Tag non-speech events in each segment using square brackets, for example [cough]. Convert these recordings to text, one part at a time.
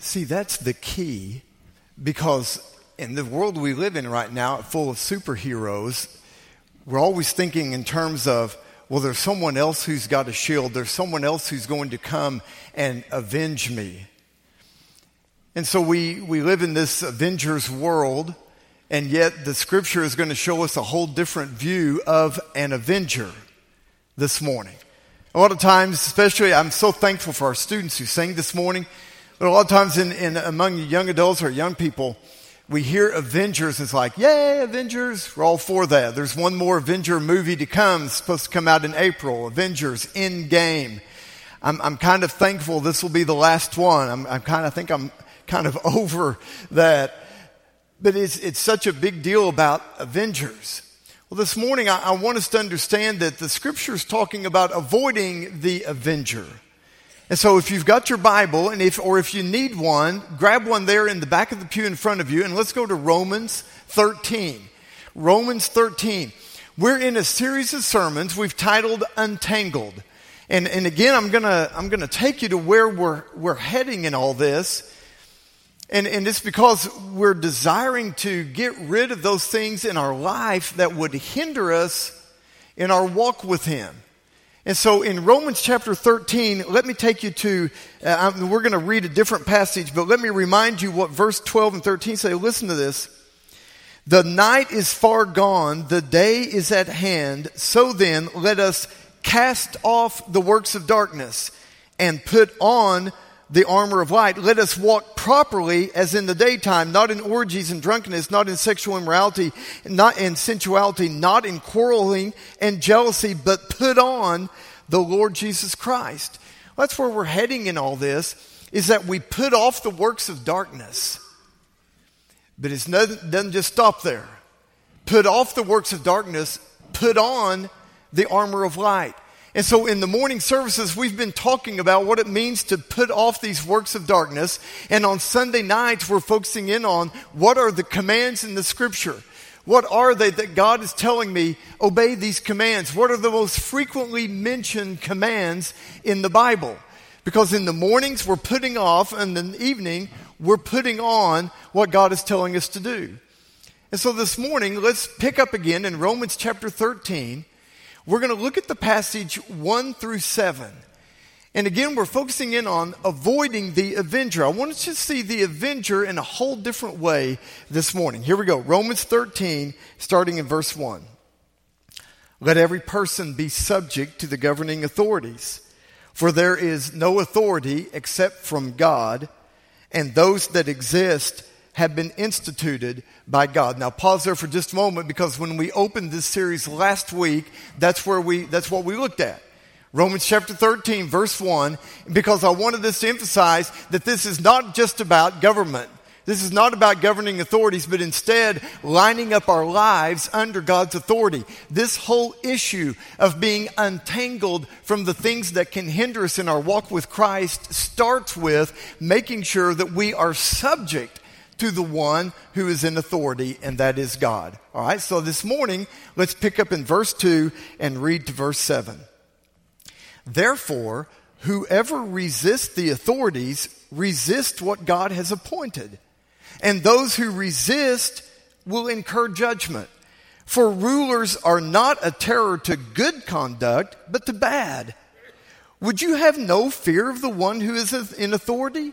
See, that's the key because in the world we live in right now, full of superheroes, we're always thinking in terms of, well, there's someone else who's got a shield, there's someone else who's going to come and avenge me. And so we, we live in this Avengers world, and yet the scripture is going to show us a whole different view of an Avenger this morning. A lot of times, especially, I'm so thankful for our students who sang this morning, but a lot of times in, in among young adults or young people, we hear Avengers, it's like, yay, Avengers, we're all for that. There's one more Avenger movie to come, it's supposed to come out in April, Avengers Endgame. I'm, I'm kind of thankful this will be the last one. I'm, I'm kind of think I'm kind of [laughs] over that. But it's, it's such a big deal about Avengers. Well, this morning I, I want us to understand that the scripture is talking about avoiding the Avenger. And so if you've got your Bible and if, or if you need one, grab one there in the back of the pew in front of you and let's go to Romans 13. Romans 13. We're in a series of sermons we've titled Untangled. And, and again, I'm gonna, I'm gonna take you to where we're, we're heading in all this. And, and it's because we're desiring to get rid of those things in our life that would hinder us in our walk with Him. And so in Romans chapter 13, let me take you to, uh, we're going to read a different passage, but let me remind you what verse 12 and 13 say. Listen to this. The night is far gone, the day is at hand. So then, let us cast off the works of darkness and put on the armor of light. Let us walk properly as in the daytime, not in orgies and drunkenness, not in sexual immorality, not in sensuality, not in quarreling and jealousy, but put on the Lord Jesus Christ. That's where we're heading in all this, is that we put off the works of darkness. But it doesn't just stop there. Put off the works of darkness, put on the armor of light. And so in the morning services, we've been talking about what it means to put off these works of darkness. And on Sunday nights, we're focusing in on what are the commands in the scripture. What are they that God is telling me obey these commands? What are the most frequently mentioned commands in the Bible? Because in the mornings we're putting off and in the evening we're putting on what God is telling us to do. And so this morning, let's pick up again in Romans chapter 13 we're going to look at the passage 1 through 7. And again, we're focusing in on avoiding the avenger. I want us to see the avenger in a whole different way this morning. Here we go. Romans 13, starting in verse 1. Let every person be subject to the governing authorities, for there is no authority except from God, and those that exist have been instituted by God. Now pause there for just a moment because when we opened this series last week, that's where we, that's what we looked at. Romans chapter 13 verse 1, because I wanted this to emphasize that this is not just about government. This is not about governing authorities, but instead lining up our lives under God's authority. This whole issue of being untangled from the things that can hinder us in our walk with Christ starts with making sure that we are subject to the one who is in authority, and that is God. All right, so this morning, let's pick up in verse 2 and read to verse 7. Therefore, whoever resists the authorities resist what God has appointed, and those who resist will incur judgment. For rulers are not a terror to good conduct, but to bad. Would you have no fear of the one who is in authority?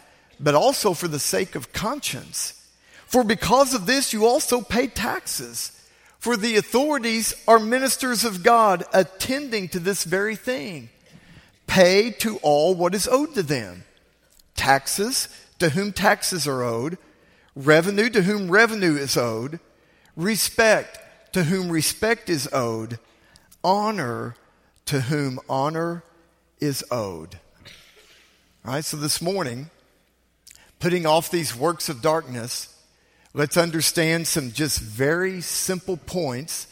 but also for the sake of conscience. For because of this, you also pay taxes. For the authorities are ministers of God, attending to this very thing. Pay to all what is owed to them taxes to whom taxes are owed, revenue to whom revenue is owed, respect to whom respect is owed, honor to whom honor is owed. All right, so this morning, putting off these works of darkness, let's understand some just very simple points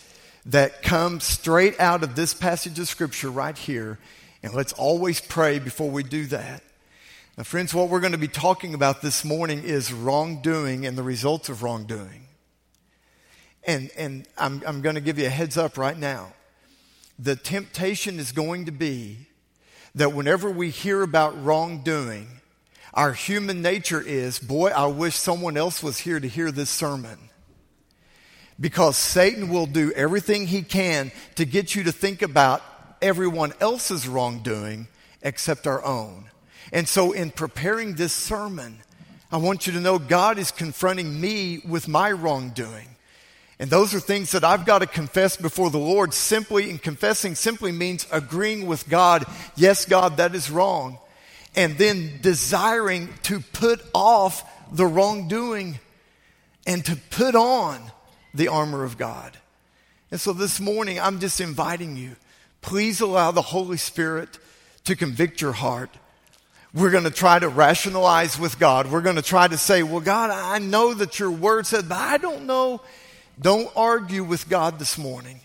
that come straight out of this passage of Scripture right here. And let's always pray before we do that. Now, friends, what we're going to be talking about this morning is wrongdoing and the results of wrongdoing. And, and I'm, I'm going to give you a heads up right now. The temptation is going to be that whenever we hear about wrongdoing, our human nature is, boy, I wish someone else was here to hear this sermon. Because Satan will do everything he can to get you to think about everyone else's wrongdoing except our own. And so, in preparing this sermon, I want you to know God is confronting me with my wrongdoing. And those are things that I've got to confess before the Lord simply, and confessing simply means agreeing with God. Yes, God, that is wrong. And then desiring to put off the wrongdoing and to put on the armor of God. And so this morning, I'm just inviting you, please allow the Holy Spirit to convict your heart we're going to try to rationalize with God. We're going to try to say, well, God, I know that your word said, but I don't know. Don't argue with God this morning.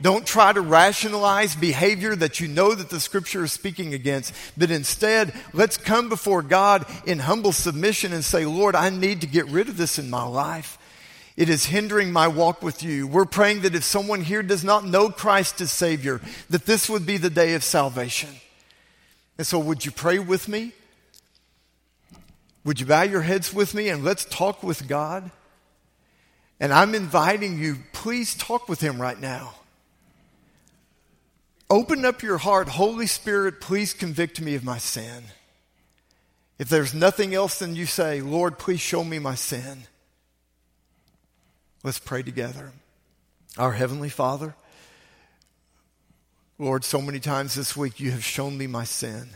Don't try to rationalize behavior that you know that the scripture is speaking against, but instead, let's come before God in humble submission and say, Lord, I need to get rid of this in my life. It is hindering my walk with you. We're praying that if someone here does not know Christ as Savior, that this would be the day of salvation. And so, would you pray with me? Would you bow your heads with me and let's talk with God? And I'm inviting you, please talk with Him right now. Open up your heart. Holy Spirit, please convict me of my sin. If there's nothing else, then you say, Lord, please show me my sin. Let's pray together. Our Heavenly Father, Lord, so many times this week you have shown me my sin.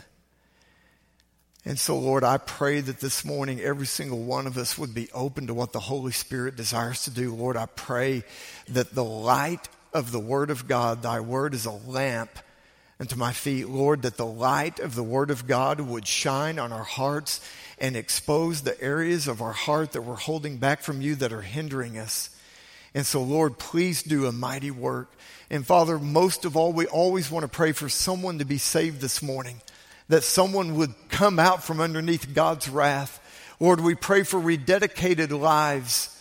And so, Lord, I pray that this morning every single one of us would be open to what the Holy Spirit desires to do. Lord, I pray that the light of the Word of God, thy Word is a lamp unto my feet. Lord, that the light of the Word of God would shine on our hearts and expose the areas of our heart that we're holding back from you that are hindering us. And so, Lord, please do a mighty work. And Father, most of all, we always want to pray for someone to be saved this morning, that someone would come out from underneath God's wrath. Lord, we pray for rededicated lives.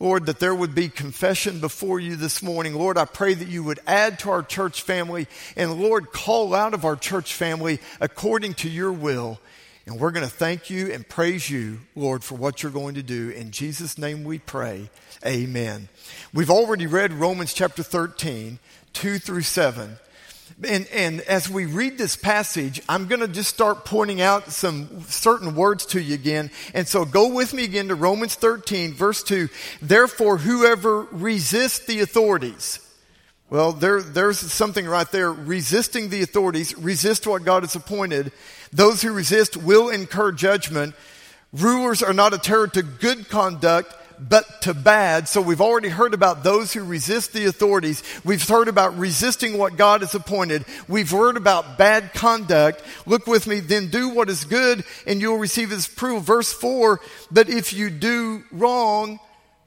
Lord, that there would be confession before you this morning. Lord, I pray that you would add to our church family and Lord, call out of our church family according to your will. And we're going to thank you and praise you, Lord, for what you're going to do. In Jesus' name we pray. Amen. We've already read Romans chapter 13, 2 through 7. And, and as we read this passage, I'm going to just start pointing out some certain words to you again. And so go with me again to Romans 13, verse 2. Therefore, whoever resists the authorities, well, there, there's something right there. Resisting the authorities, resist what God has appointed. Those who resist will incur judgment. Rulers are not a terror to good conduct, but to bad. So we've already heard about those who resist the authorities. We've heard about resisting what God has appointed. We've heard about bad conduct. Look with me, then do what is good and you'll receive his approval. Verse 4, but if you do wrong,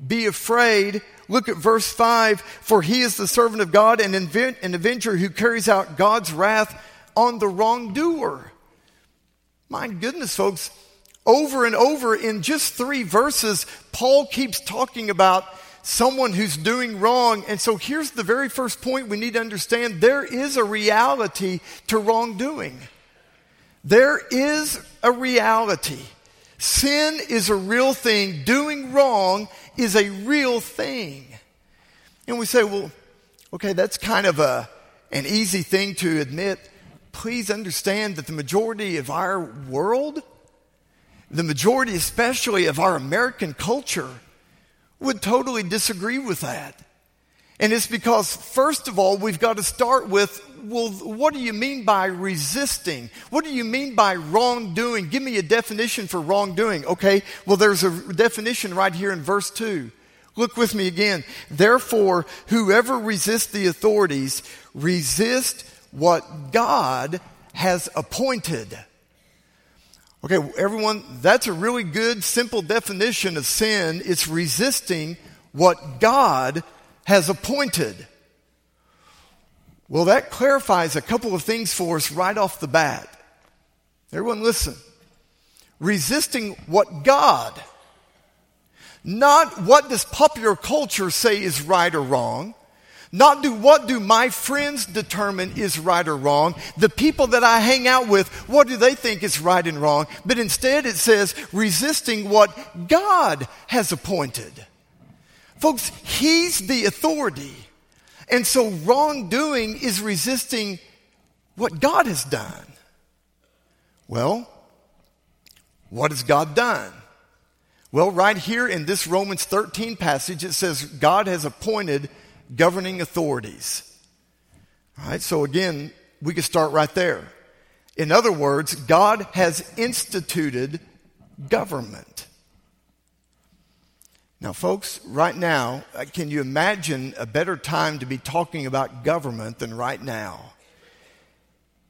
be afraid Look at verse 5 For he is the servant of God and an avenger who carries out God's wrath on the wrongdoer. My goodness, folks, over and over in just three verses, Paul keeps talking about someone who's doing wrong. And so here's the very first point we need to understand there is a reality to wrongdoing. There is a reality. Sin is a real thing. Doing wrong is a real thing. And we say, well, okay, that's kind of a, an easy thing to admit. Please understand that the majority of our world, the majority especially of our American culture, would totally disagree with that. And it's because, first of all, we've got to start with well, what do you mean by resisting? What do you mean by wrongdoing? Give me a definition for wrongdoing. Okay, well, there's a definition right here in verse 2. Look with me again. Therefore, whoever resists the authorities, resist what God has appointed. Okay, everyone, that's a really good, simple definition of sin. It's resisting what God has appointed. Well, that clarifies a couple of things for us right off the bat. Everyone, listen. Resisting what God, not what does popular culture say is right or wrong, not do what do my friends determine is right or wrong. The people that I hang out with, what do they think is right and wrong? But instead it says resisting what God has appointed. Folks, He's the authority. And so wrongdoing is resisting what God has done. Well, what has God done? Well, right here in this Romans 13 passage, it says God has appointed governing authorities. All right, so again, we could start right there. In other words, God has instituted government. Now, folks, right now, uh, can you imagine a better time to be talking about government than right now?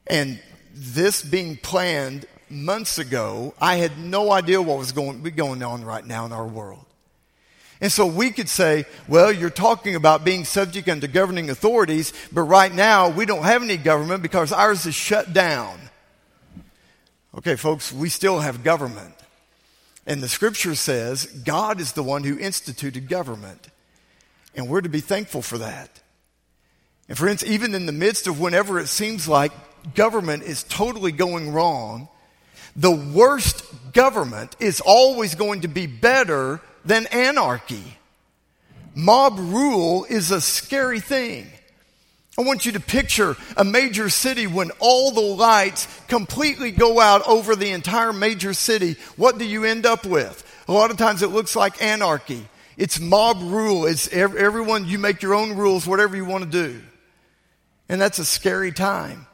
And this being planned months ago, I had no idea what was going, be going on right now in our world. And so we could say, well, you're talking about being subject unto governing authorities, but right now we don't have any government because ours is shut down. Okay, folks, we still have government. And the scripture says God is the one who instituted government. And we're to be thankful for that. And friends, even in the midst of whenever it seems like government is totally going wrong, the worst government is always going to be better than anarchy. Mob rule is a scary thing. I want you to picture a major city when all the lights completely go out over the entire major city. What do you end up with? A lot of times it looks like anarchy. It's mob rule. It's everyone, you make your own rules, whatever you want to do. And that's a scary time.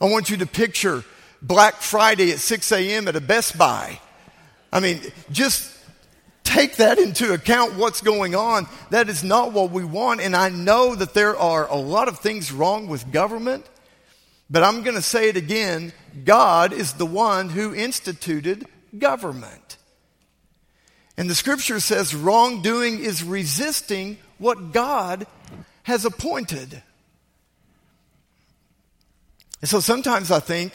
I want you to picture Black Friday at 6 a.m. at a Best Buy. I mean, just take that into account, what's going on. That is not what we want. And I know that there are a lot of things wrong with government, but I'm going to say it again God is the one who instituted government. And the scripture says wrongdoing is resisting what God has appointed. And so sometimes I think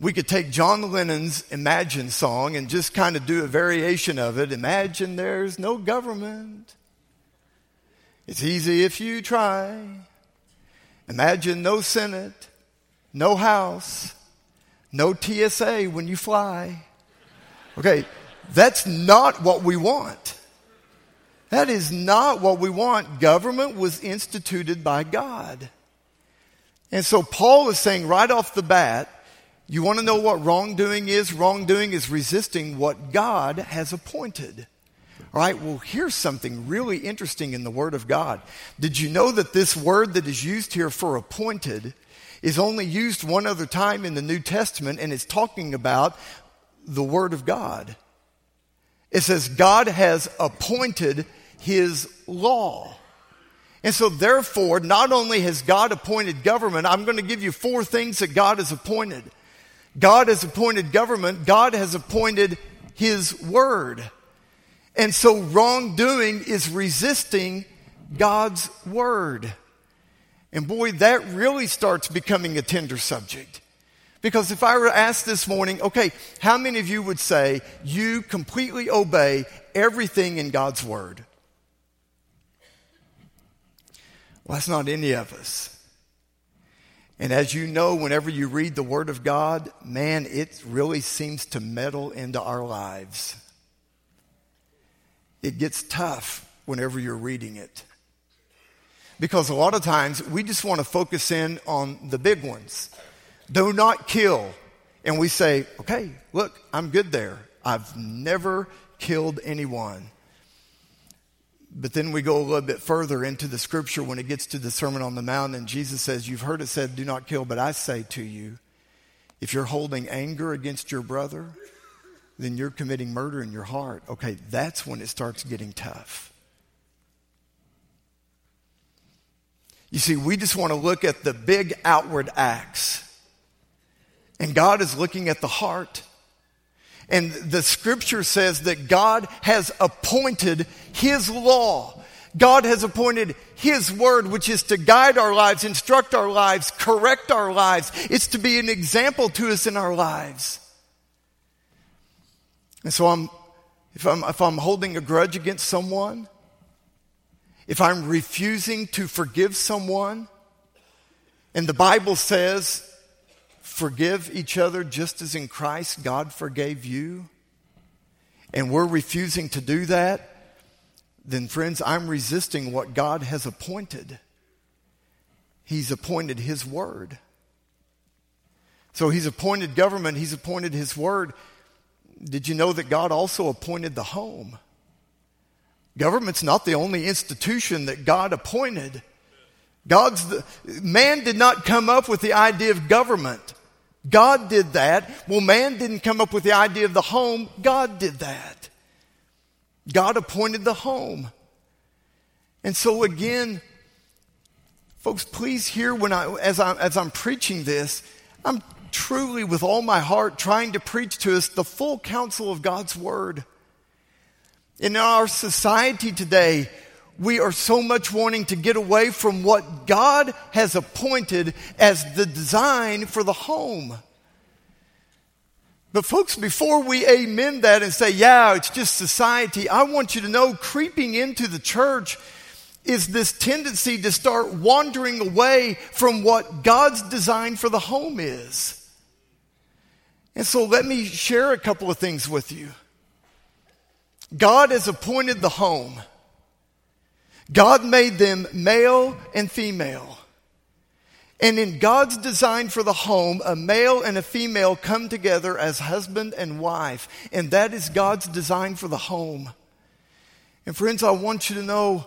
we could take John Lennon's Imagine song and just kind of do a variation of it. Imagine there's no government. It's easy if you try. Imagine no Senate, no House, no TSA when you fly. Okay, that's not what we want. That is not what we want. Government was instituted by God. And so Paul is saying right off the bat, you want to know what wrongdoing is? Wrongdoing is resisting what God has appointed. All right, well, here's something really interesting in the Word of God. Did you know that this word that is used here for appointed is only used one other time in the New Testament and it's talking about the Word of God? It says, God has appointed His law. And so, therefore, not only has God appointed government, I'm going to give you four things that God has appointed. God has appointed government, God has appointed His word. And so wrongdoing is resisting God's word. And boy, that really starts becoming a tender subject. Because if I were asked this morning, okay, how many of you would say you completely obey everything in God's word? Well, that's not any of us. And as you know, whenever you read the Word of God, man, it really seems to meddle into our lives. It gets tough whenever you're reading it. Because a lot of times we just want to focus in on the big ones. Do not kill. And we say, okay, look, I'm good there. I've never killed anyone. But then we go a little bit further into the scripture when it gets to the Sermon on the Mount, and Jesus says, You've heard it said, Do not kill, but I say to you, if you're holding anger against your brother, then you're committing murder in your heart. Okay, that's when it starts getting tough. You see, we just want to look at the big outward acts. And God is looking at the heart. And the scripture says that God has appointed His law. God has appointed His word, which is to guide our lives, instruct our lives, correct our lives. It's to be an example to us in our lives. And so I'm, if I'm, if I'm holding a grudge against someone, if I'm refusing to forgive someone, and the Bible says, forgive each other just as in Christ God forgave you, and we're refusing to do that, then, friends, I'm resisting what God has appointed. He's appointed His Word. So He's appointed government, He's appointed His Word. Did you know that God also appointed the home? Government's not the only institution that God appointed. God's the, man did not come up with the idea of government. God did that. Well, man didn't come up with the idea of the home. God did that. God appointed the home. And so again, folks, please hear when I, as I, as I'm preaching this, I'm truly with all my heart trying to preach to us the full counsel of God's word. In our society today, we are so much wanting to get away from what God has appointed as the design for the home. But, folks, before we amen that and say, yeah, it's just society, I want you to know creeping into the church is this tendency to start wandering away from what God's design for the home is. And so, let me share a couple of things with you. God has appointed the home. God made them male and female. And in God's design for the home, a male and a female come together as husband and wife. And that is God's design for the home. And friends, I want you to know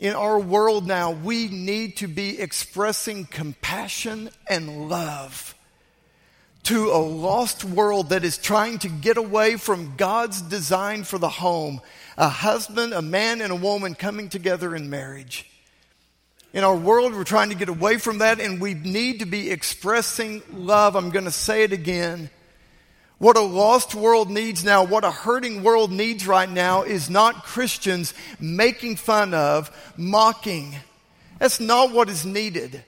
in our world now, we need to be expressing compassion and love to a lost world that is trying to get away from God's design for the home a husband, a man, and a woman coming together in marriage. In our world, we're trying to get away from that, and we need to be expressing love. I'm going to say it again. What a lost world needs now, what a hurting world needs right now, is not Christians making fun of, mocking. That's not what is needed.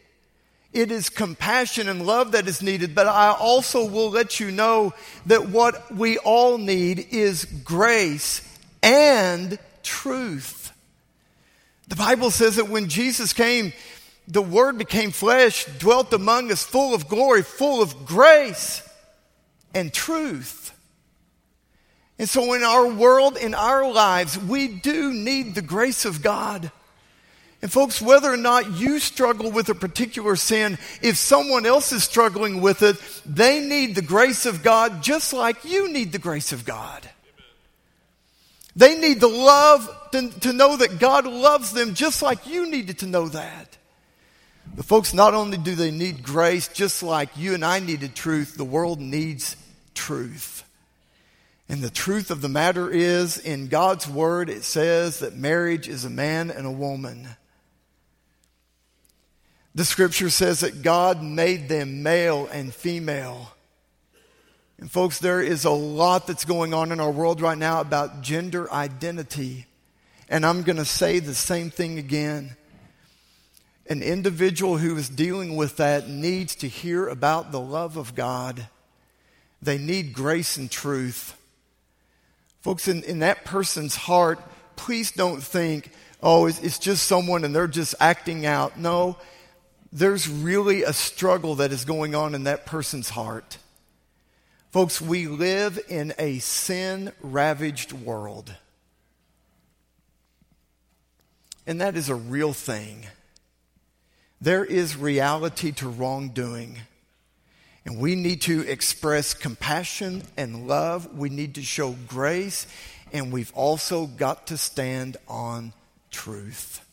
It is compassion and love that is needed, but I also will let you know that what we all need is grace and truth. The Bible says that when Jesus came, the Word became flesh, dwelt among us, full of glory, full of grace and truth. And so, in our world, in our lives, we do need the grace of God. And folks, whether or not you struggle with a particular sin, if someone else is struggling with it, they need the grace of God just like you need the grace of God. They need the love to, to know that God loves them just like you needed to know that. But folks, not only do they need grace, just like you and I needed truth, the world needs truth. And the truth of the matter is, in God's word, it says that marriage is a man and a woman. The scripture says that God made them male and female. And, folks, there is a lot that's going on in our world right now about gender identity. And I'm going to say the same thing again. An individual who is dealing with that needs to hear about the love of God. They need grace and truth. Folks, in, in that person's heart, please don't think, oh, it's, it's just someone and they're just acting out. No, there's really a struggle that is going on in that person's heart. Folks, we live in a sin ravaged world. And that is a real thing. There is reality to wrongdoing. And we need to express compassion and love. We need to show grace. And we've also got to stand on truth.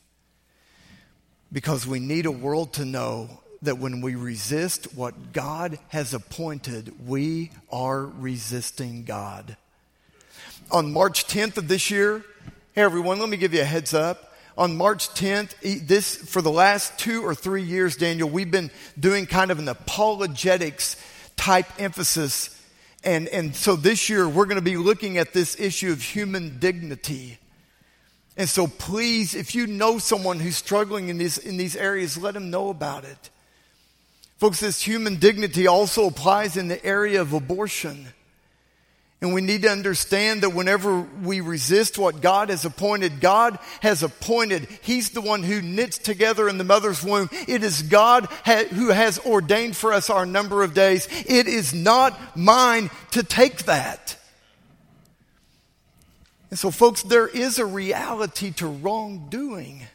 Because we need a world to know that when we resist what God has appointed, we are resisting God. On March 10th of this year, hey everyone, let me give you a heads up. On March 10th, this for the last two or three years, Daniel, we've been doing kind of an apologetics type emphasis And, and so this year we're going to be looking at this issue of human dignity. And so please, if you know someone who's struggling in these, in these areas, let them know about it. Folks, this human dignity also applies in the area of abortion. And we need to understand that whenever we resist what God has appointed, God has appointed. He's the one who knits together in the mother's womb. It is God who has ordained for us our number of days. It is not mine to take that. And so, folks, there is a reality to wrongdoing.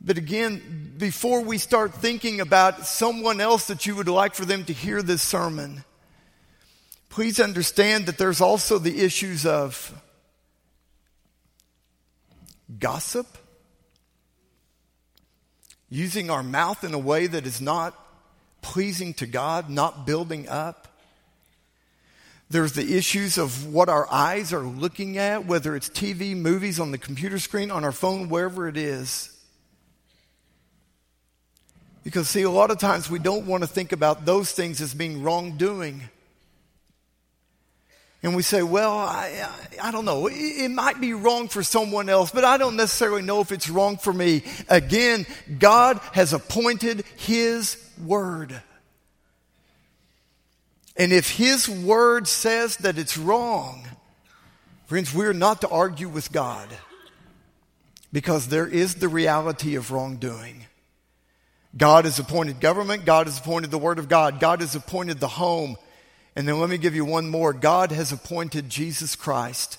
But again, before we start thinking about someone else that you would like for them to hear this sermon, please understand that there's also the issues of gossip, using our mouth in a way that is not pleasing to God, not building up. There's the issues of what our eyes are looking at, whether it's TV, movies, on the computer screen, on our phone, wherever it is. Because, see, a lot of times we don't want to think about those things as being wrongdoing. And we say, well, I, I, I don't know. It, it might be wrong for someone else, but I don't necessarily know if it's wrong for me. Again, God has appointed His word. And if His word says that it's wrong, friends, we're not to argue with God because there is the reality of wrongdoing. God has appointed government, God has appointed the word of God, God has appointed the home. And then let me give you one more. God has appointed Jesus Christ.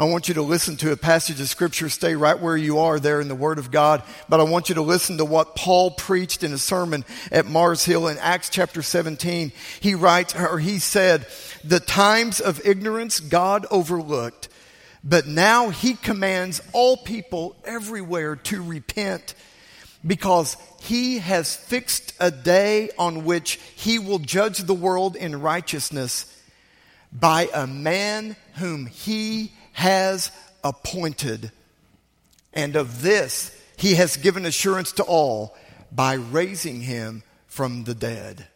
I want you to listen to a passage of scripture. Stay right where you are there in the Word of God. But I want you to listen to what Paul preached in a sermon at Mars Hill in Acts chapter 17. He writes, or he said, the times of ignorance God overlooked, but now he commands all people everywhere to repent because he has fixed a day on which he will judge the world in righteousness by a man whom he has appointed. And of this he has given assurance to all by raising him from the dead.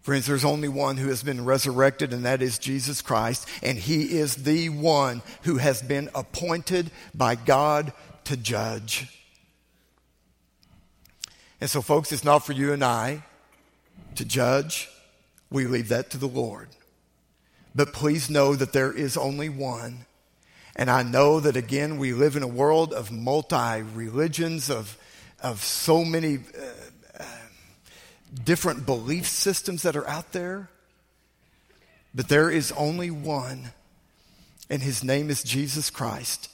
Friends, there's only one who has been resurrected, and that is Jesus Christ. And he is the one who has been appointed by God to judge. And so, folks, it's not for you and I to judge. We leave that to the Lord. But please know that there is only one. And I know that, again, we live in a world of multi religions, of, of so many uh, uh, different belief systems that are out there. But there is only one, and his name is Jesus Christ.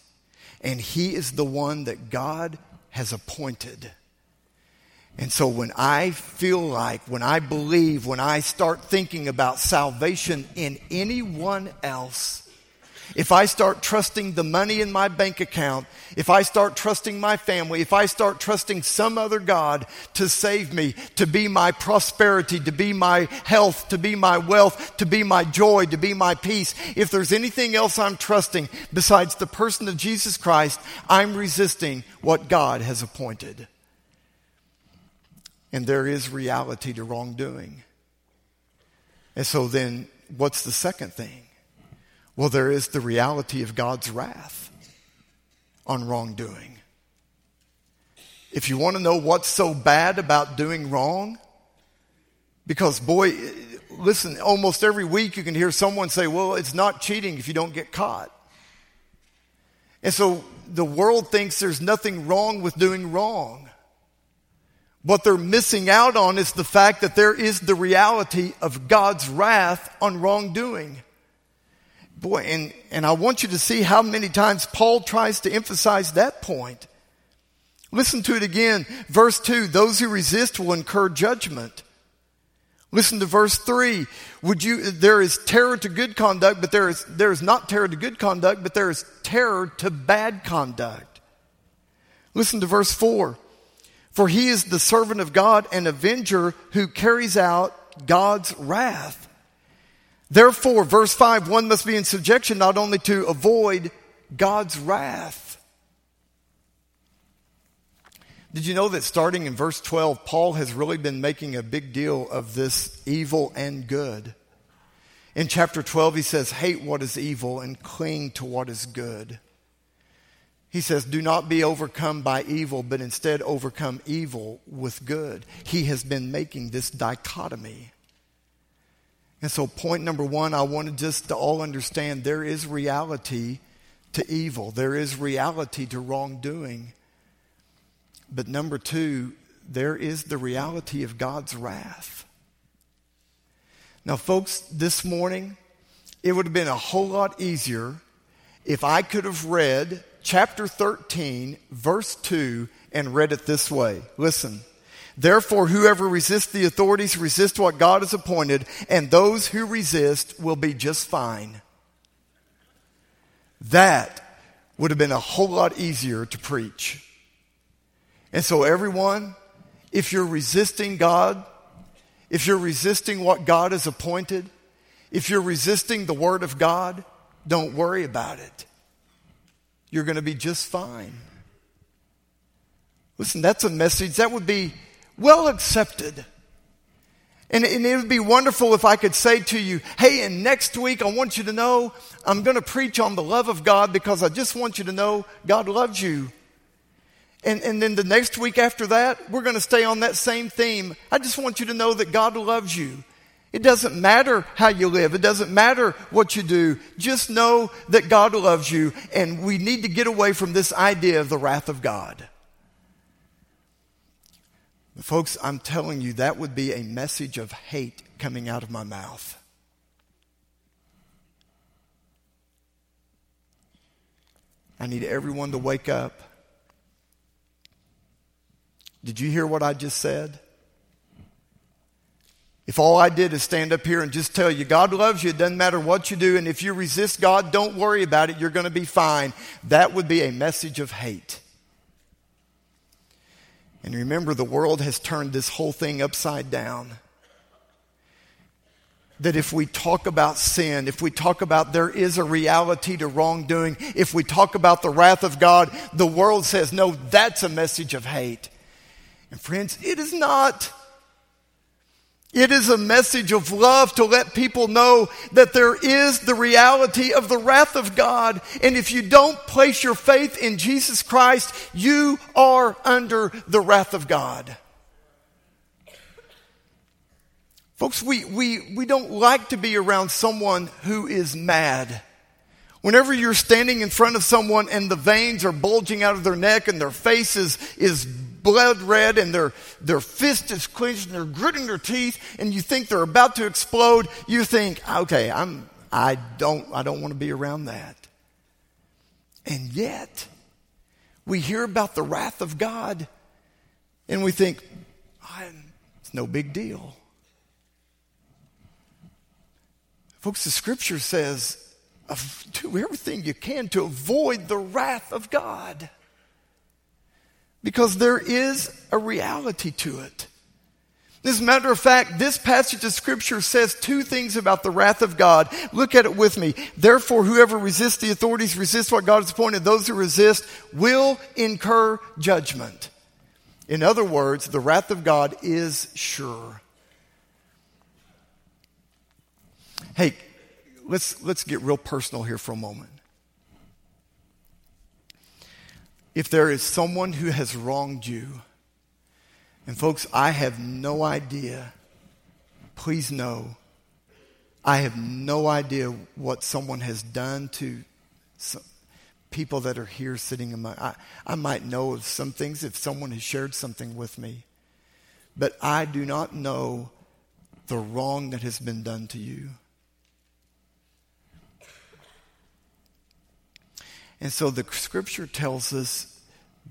And he is the one that God has appointed and so when I feel like, when I believe, when I start thinking about salvation in anyone else, if I start trusting the money in my bank account, if I start trusting my family, if I start trusting some other God to save me, to be my prosperity, to be my health, to be my wealth, to be my joy, to be my peace, if there's anything else I'm trusting besides the person of Jesus Christ, I'm resisting what God has appointed. And there is reality to wrongdoing. And so then, what's the second thing? Well, there is the reality of God's wrath on wrongdoing. If you want to know what's so bad about doing wrong, because boy, listen, almost every week you can hear someone say, well, it's not cheating if you don't get caught. And so the world thinks there's nothing wrong with doing wrong. What they're missing out on is the fact that there is the reality of God's wrath on wrongdoing. Boy, and, and I want you to see how many times Paul tries to emphasize that point. Listen to it again. Verse 2 Those who resist will incur judgment. Listen to verse 3. Would you, there is terror to good conduct, but there is, there is not terror to good conduct, but there is terror to bad conduct. Listen to verse 4. For he is the servant of God and avenger who carries out God's wrath. Therefore, verse 5, one must be in subjection not only to avoid God's wrath. Did you know that starting in verse 12, Paul has really been making a big deal of this evil and good? In chapter 12, he says, Hate what is evil and cling to what is good. He says, Do not be overcome by evil, but instead overcome evil with good. He has been making this dichotomy. And so, point number one, I wanted just to all understand there is reality to evil, there is reality to wrongdoing. But number two, there is the reality of God's wrath. Now, folks, this morning, it would have been a whole lot easier if I could have read chapter 13, verse 2, and read it this way. Listen. Therefore, whoever resists the authorities resists what God has appointed, and those who resist will be just fine. That would have been a whole lot easier to preach. And so, everyone, if you're resisting God, if you're resisting what God has appointed, if you're resisting the Word of God, don't worry about it. You're going to be just fine. Listen, that's a message that would be well accepted. And, it would be wonderful if I could say to you, hey, and next week I want you to know I'm going to preach on the love of God because I just want you to know God loves you. And, and then the next week after that, we're going to stay on that same theme. I just want you to know that God loves you. It doesn't matter how you live. It doesn't matter what you do. Just know that God loves you and we need to get away from this idea of the wrath of God. Folks, I'm telling you, that would be a message of hate coming out of my mouth. I need everyone to wake up. Did you hear what I just said? If all I did is stand up here and just tell you, God loves you, it doesn't matter what you do, and if you resist God, don't worry about it, you're going to be fine, that would be a message of hate. And remember, the world has turned this whole thing upside down. That if we talk about sin, if we talk about there is a reality to wrongdoing, if we talk about the wrath of God, the world says, no, that's a message of hate. And friends, it is not. It is a message of love to let people know that there is the reality of the wrath of God. And if you don't place your faith in Jesus Christ, you are under the wrath of God. Folks, we, we, we don't like to be around someone who is mad. Whenever you're standing in front of someone and the veins are bulging out of their neck and their face is, is blood red and their, their fist is clenched and they're gritting their teeth and you think they're about to explode, you think, okay, I'm, I don't, I don't want to be around that. And yet, we hear about the wrath of God and we think, it's no big deal. Folks, the scripture says, do everything you can to avoid the wrath of God because there is a reality to it. As a matter of fact, this passage of scripture says two things about the wrath of God. Look at it with me. Therefore, whoever resists the authorities resists what God has appointed. Those who resist will incur judgment. In other words, the wrath of God is sure. Hey, let's, let's get real personal here for a moment. If there is someone who has wronged you, and folks, I have no idea, please know, I have no idea what someone has done to some people that are here sitting in my. I, I might know of some things if someone has shared something with me, but I do not know the wrong that has been done to you. And so the scripture tells us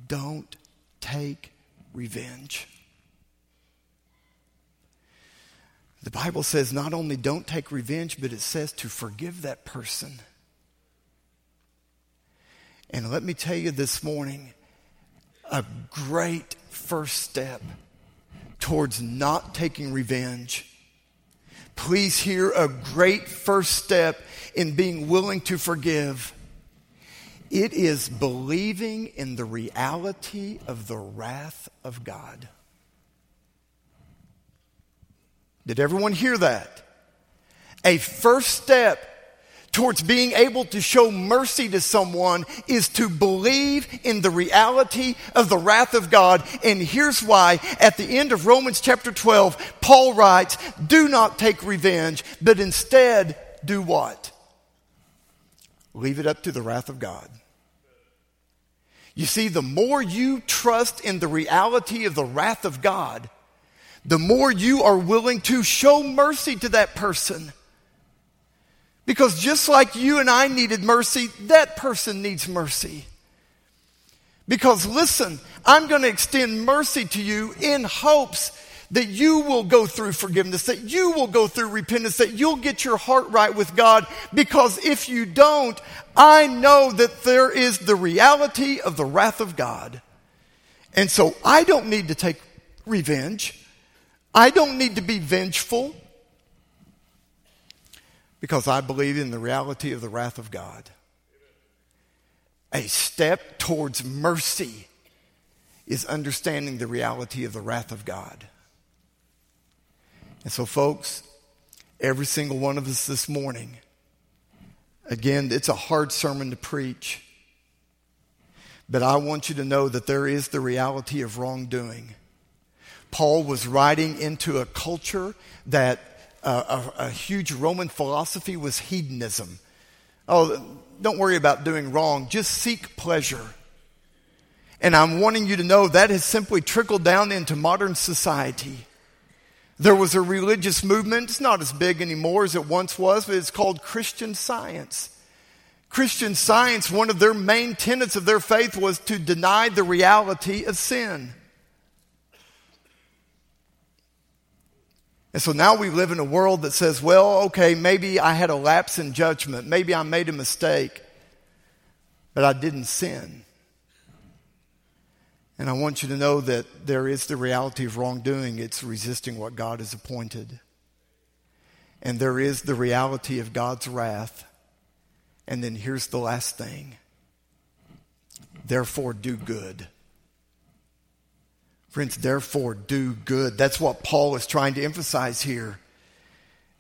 don't take revenge. The Bible says not only don't take revenge, but it says to forgive that person. And let me tell you this morning a great first step towards not taking revenge. Please hear a great first step in being willing to forgive it is believing in the reality of the wrath of God. Did everyone hear that? A first step towards being able to show mercy to someone is to believe in the reality of the wrath of God. And here's why. At the end of Romans chapter 12, Paul writes, Do not take revenge, but instead do what? Leave it up to the wrath of God. You see, the more you trust in the reality of the wrath of God, the more you are willing to show mercy to that person. Because just like you and I needed mercy, that person needs mercy. Because listen, I'm going to extend mercy to you in hopes that you will go through forgiveness, that you will go through repentance, that you'll get your heart right with God. Because if you don't, I know that there is the reality of the wrath of God. And so I don't need to take revenge. I don't need to be vengeful because I believe in the reality of the wrath of God. A step towards mercy is understanding the reality of the wrath of God. And so, folks, every single one of us this morning, again, it's a hard sermon to preach, but I want you to know that there is the reality of wrongdoing. Paul was writing into a culture that uh, a, a huge Roman philosophy was hedonism. Oh, don't worry about doing wrong, just seek pleasure. And I'm wanting you to know that has simply trickled down into modern society. There was a religious movement, it's not as big anymore as it once was, but it's called Christian Science. Christian Science, one of their main tenets of their faith was to deny the reality of sin. And so now we live in a world that says, well, okay, maybe I had a lapse in judgment. Maybe I made a mistake, but I didn't sin. And I want you to know that there is the reality of wrongdoing. It's resisting what God has appointed. And there is the reality of God's wrath. And then here's the last thing. Therefore, do good. Friends, therefore do good. That's what Paul is trying to emphasize here.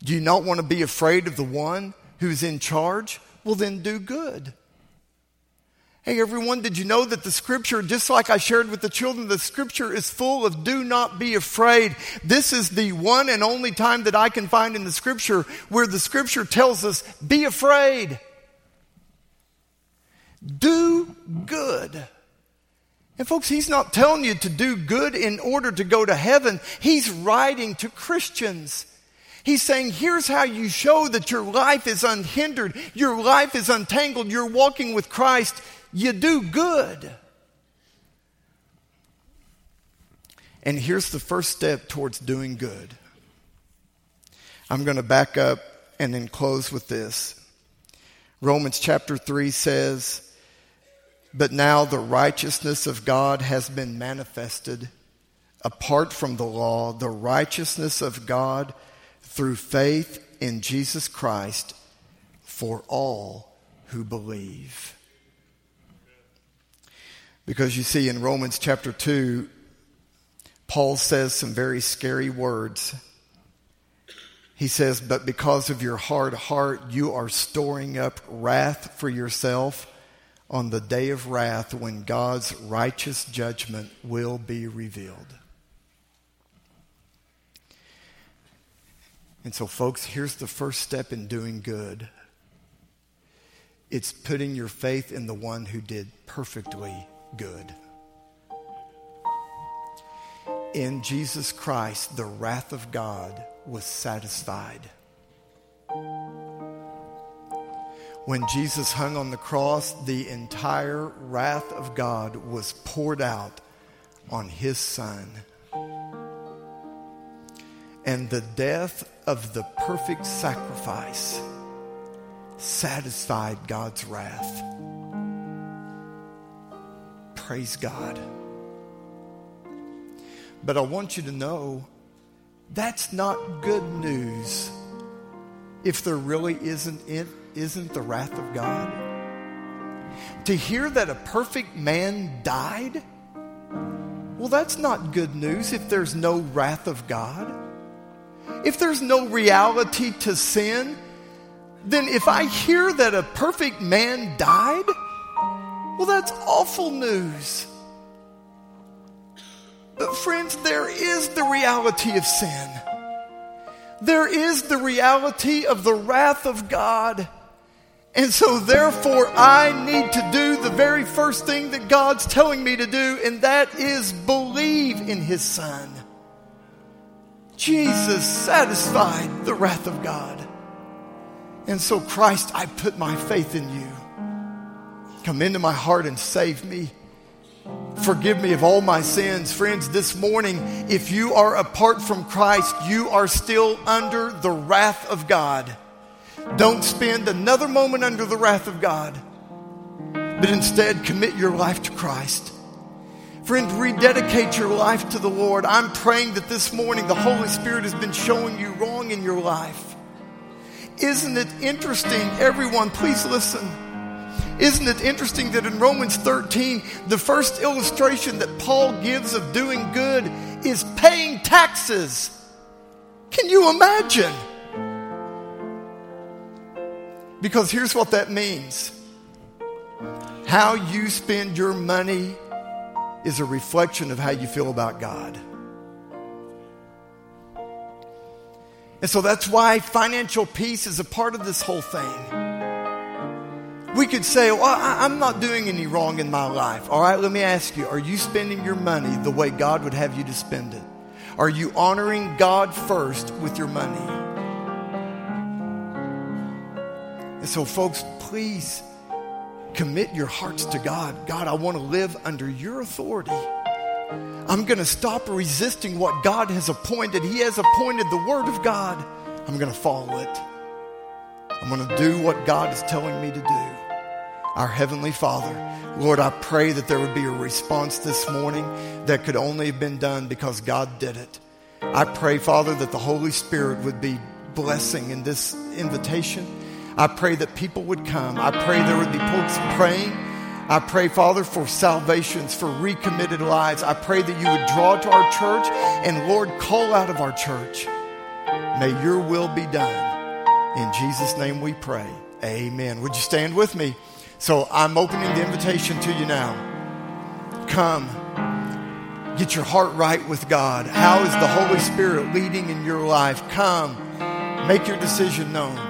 Do you not want to be afraid of the one who's in charge? Well, then do good. Hey, everyone, did you know that the scripture, just like I shared with the children, the scripture is full of do not be afraid. This is the one and only time that I can find in the scripture where the scripture tells us, be afraid. Do good. And folks, he's not telling you to do good in order to go to heaven. He's writing to Christians. He's saying, here's how you show that your life is unhindered, your life is untangled, you're walking with Christ. You do good. And here's the first step towards doing good. I'm going to back up and then close with this. Romans chapter 3 says, but now the righteousness of God has been manifested apart from the law, the righteousness of God through faith in Jesus Christ for all who believe. Because you see, in Romans chapter 2, Paul says some very scary words. He says, But because of your hard heart, you are storing up wrath for yourself on the day of wrath when God's righteous judgment will be revealed. And so, folks, here's the first step in doing good it's putting your faith in the one who did perfectly good. In Jesus Christ, the wrath of God was satisfied. When Jesus hung on the cross, the entire wrath of God was poured out on his son. And the death of the perfect sacrifice satisfied God's wrath. Praise God. But I want you to know that's not good news if there really isn't it isn't the wrath of God? To hear that a perfect man died? Well, that's not good news if there's no wrath of God. If there's no reality to sin, then if I hear that a perfect man died, well, that's awful news. But, friends, there is the reality of sin. There is the reality of the wrath of God. And so, therefore, I need to do the very first thing that God's telling me to do, and that is believe in His Son. Jesus satisfied the wrath of God. And so, Christ, I put my faith in you. Come into my heart and save me. Forgive me of all my sins. Friends, this morning, if you are apart from Christ, you are still under the wrath of God. Don't spend another moment under the wrath of God, but instead commit your life to Christ. Friend, rededicate your life to the Lord. I'm praying that this morning the Holy Spirit has been showing you wrong in your life. Isn't it interesting? Everyone, please listen. Isn't it interesting that in Romans 13, the first illustration that Paul gives of doing good is paying taxes? Can you imagine? Because here's what that means how you spend your money is a reflection of how you feel about God. And so that's why financial peace is a part of this whole thing. We could say, Well, I'm not doing any wrong in my life. All right, let me ask you are you spending your money the way God would have you to spend it? Are you honoring God first with your money? And so, folks, please commit your hearts to God. God, I want to live under your authority. I'm going to stop resisting what God has appointed. He has appointed the Word of God. I'm going to follow it. I'm going to do what God is telling me to do. Our Heavenly Father, Lord, I pray that there would be a response this morning that could only have been done because God did it. I pray, Father, that the Holy Spirit would be blessing in this invitation. I pray that people would come. I pray there would be folks praying. I pray, Father, for salvations, for recommitted lives. I pray that you would draw to our church and, Lord, call out of our church. May your will be done. In Jesus' name we pray. Amen. Would you stand with me? So I'm opening the invitation to you now. Come. Get your heart right with God. How is the Holy Spirit leading in your life? Come. Make your decision known.